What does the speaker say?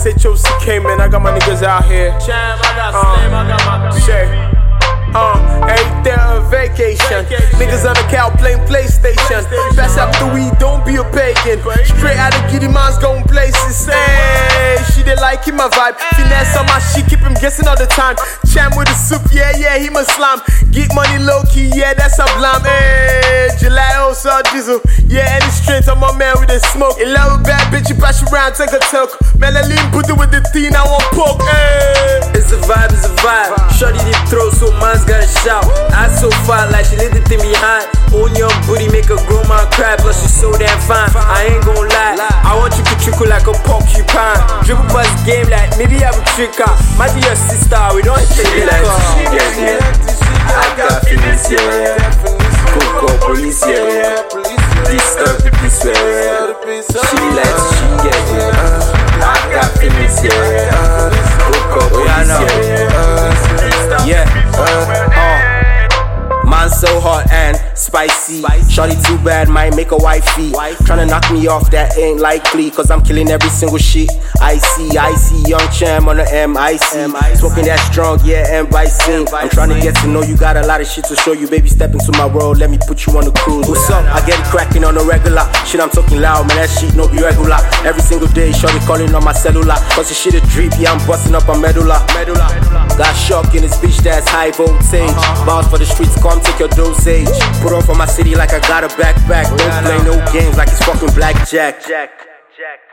S-H-O-C-K, in, I got my niggas out here. Champ, I got Slim, I got my Say, uh, ain't there a vacation? Niggas on the cow playing PlayStation. Pass out the weed, don't be a pagan. Straight out of Giddy Mines going places. Hey, she did like him, my vibe. Finesse on my shit, keep him guessing all the time. Cham with the soup, yeah, yeah, he must slam. Get money low key, yeah, that's a. Hey, July also diesel. Yeah, any strength, I'm a man with the smoke. In love with bad bitch, you pass around, take a talk. Melanin, put it with the thing, I want poke. Eh. Hey. It's a vibe, it's a vibe. Shorty the throw, so man's gotta shout. I so far like she lit the thing behind. Own your booty, make a grown man cry, plus she's so damn fine. I ain't gon' lie, I want you to trickle like a porcupine. Dribble past game like maybe I have a trick out. Might be your sister, we don't hit the She like she get. I got feelings here. Spicy. Shorty too bad, might make a wifey. Tryna knock me off, that ain't likely. Cause I'm killing every single shit. I see, I see, young champ on the MIC. Smoking that strong, yeah, and bison. I'm tryna get to know you, got a lot of shit to show you. Baby, step into my world, let me put you on the cruise. What's up? I get it cracking on the regular. Shit, I'm talking loud, man, that shit no be regular. Every single day, shorty calling on my cellular. Cause the shit a drip, yeah, I'm busting up a medulla. medulla. Got shock in this bitch that's high voltage. Uh-huh. Bounce for the streets, come take your dosage. Put on for my city like I got a backpack. Oh, Don't play no games like it's fucking blackjack. Jack. Jack.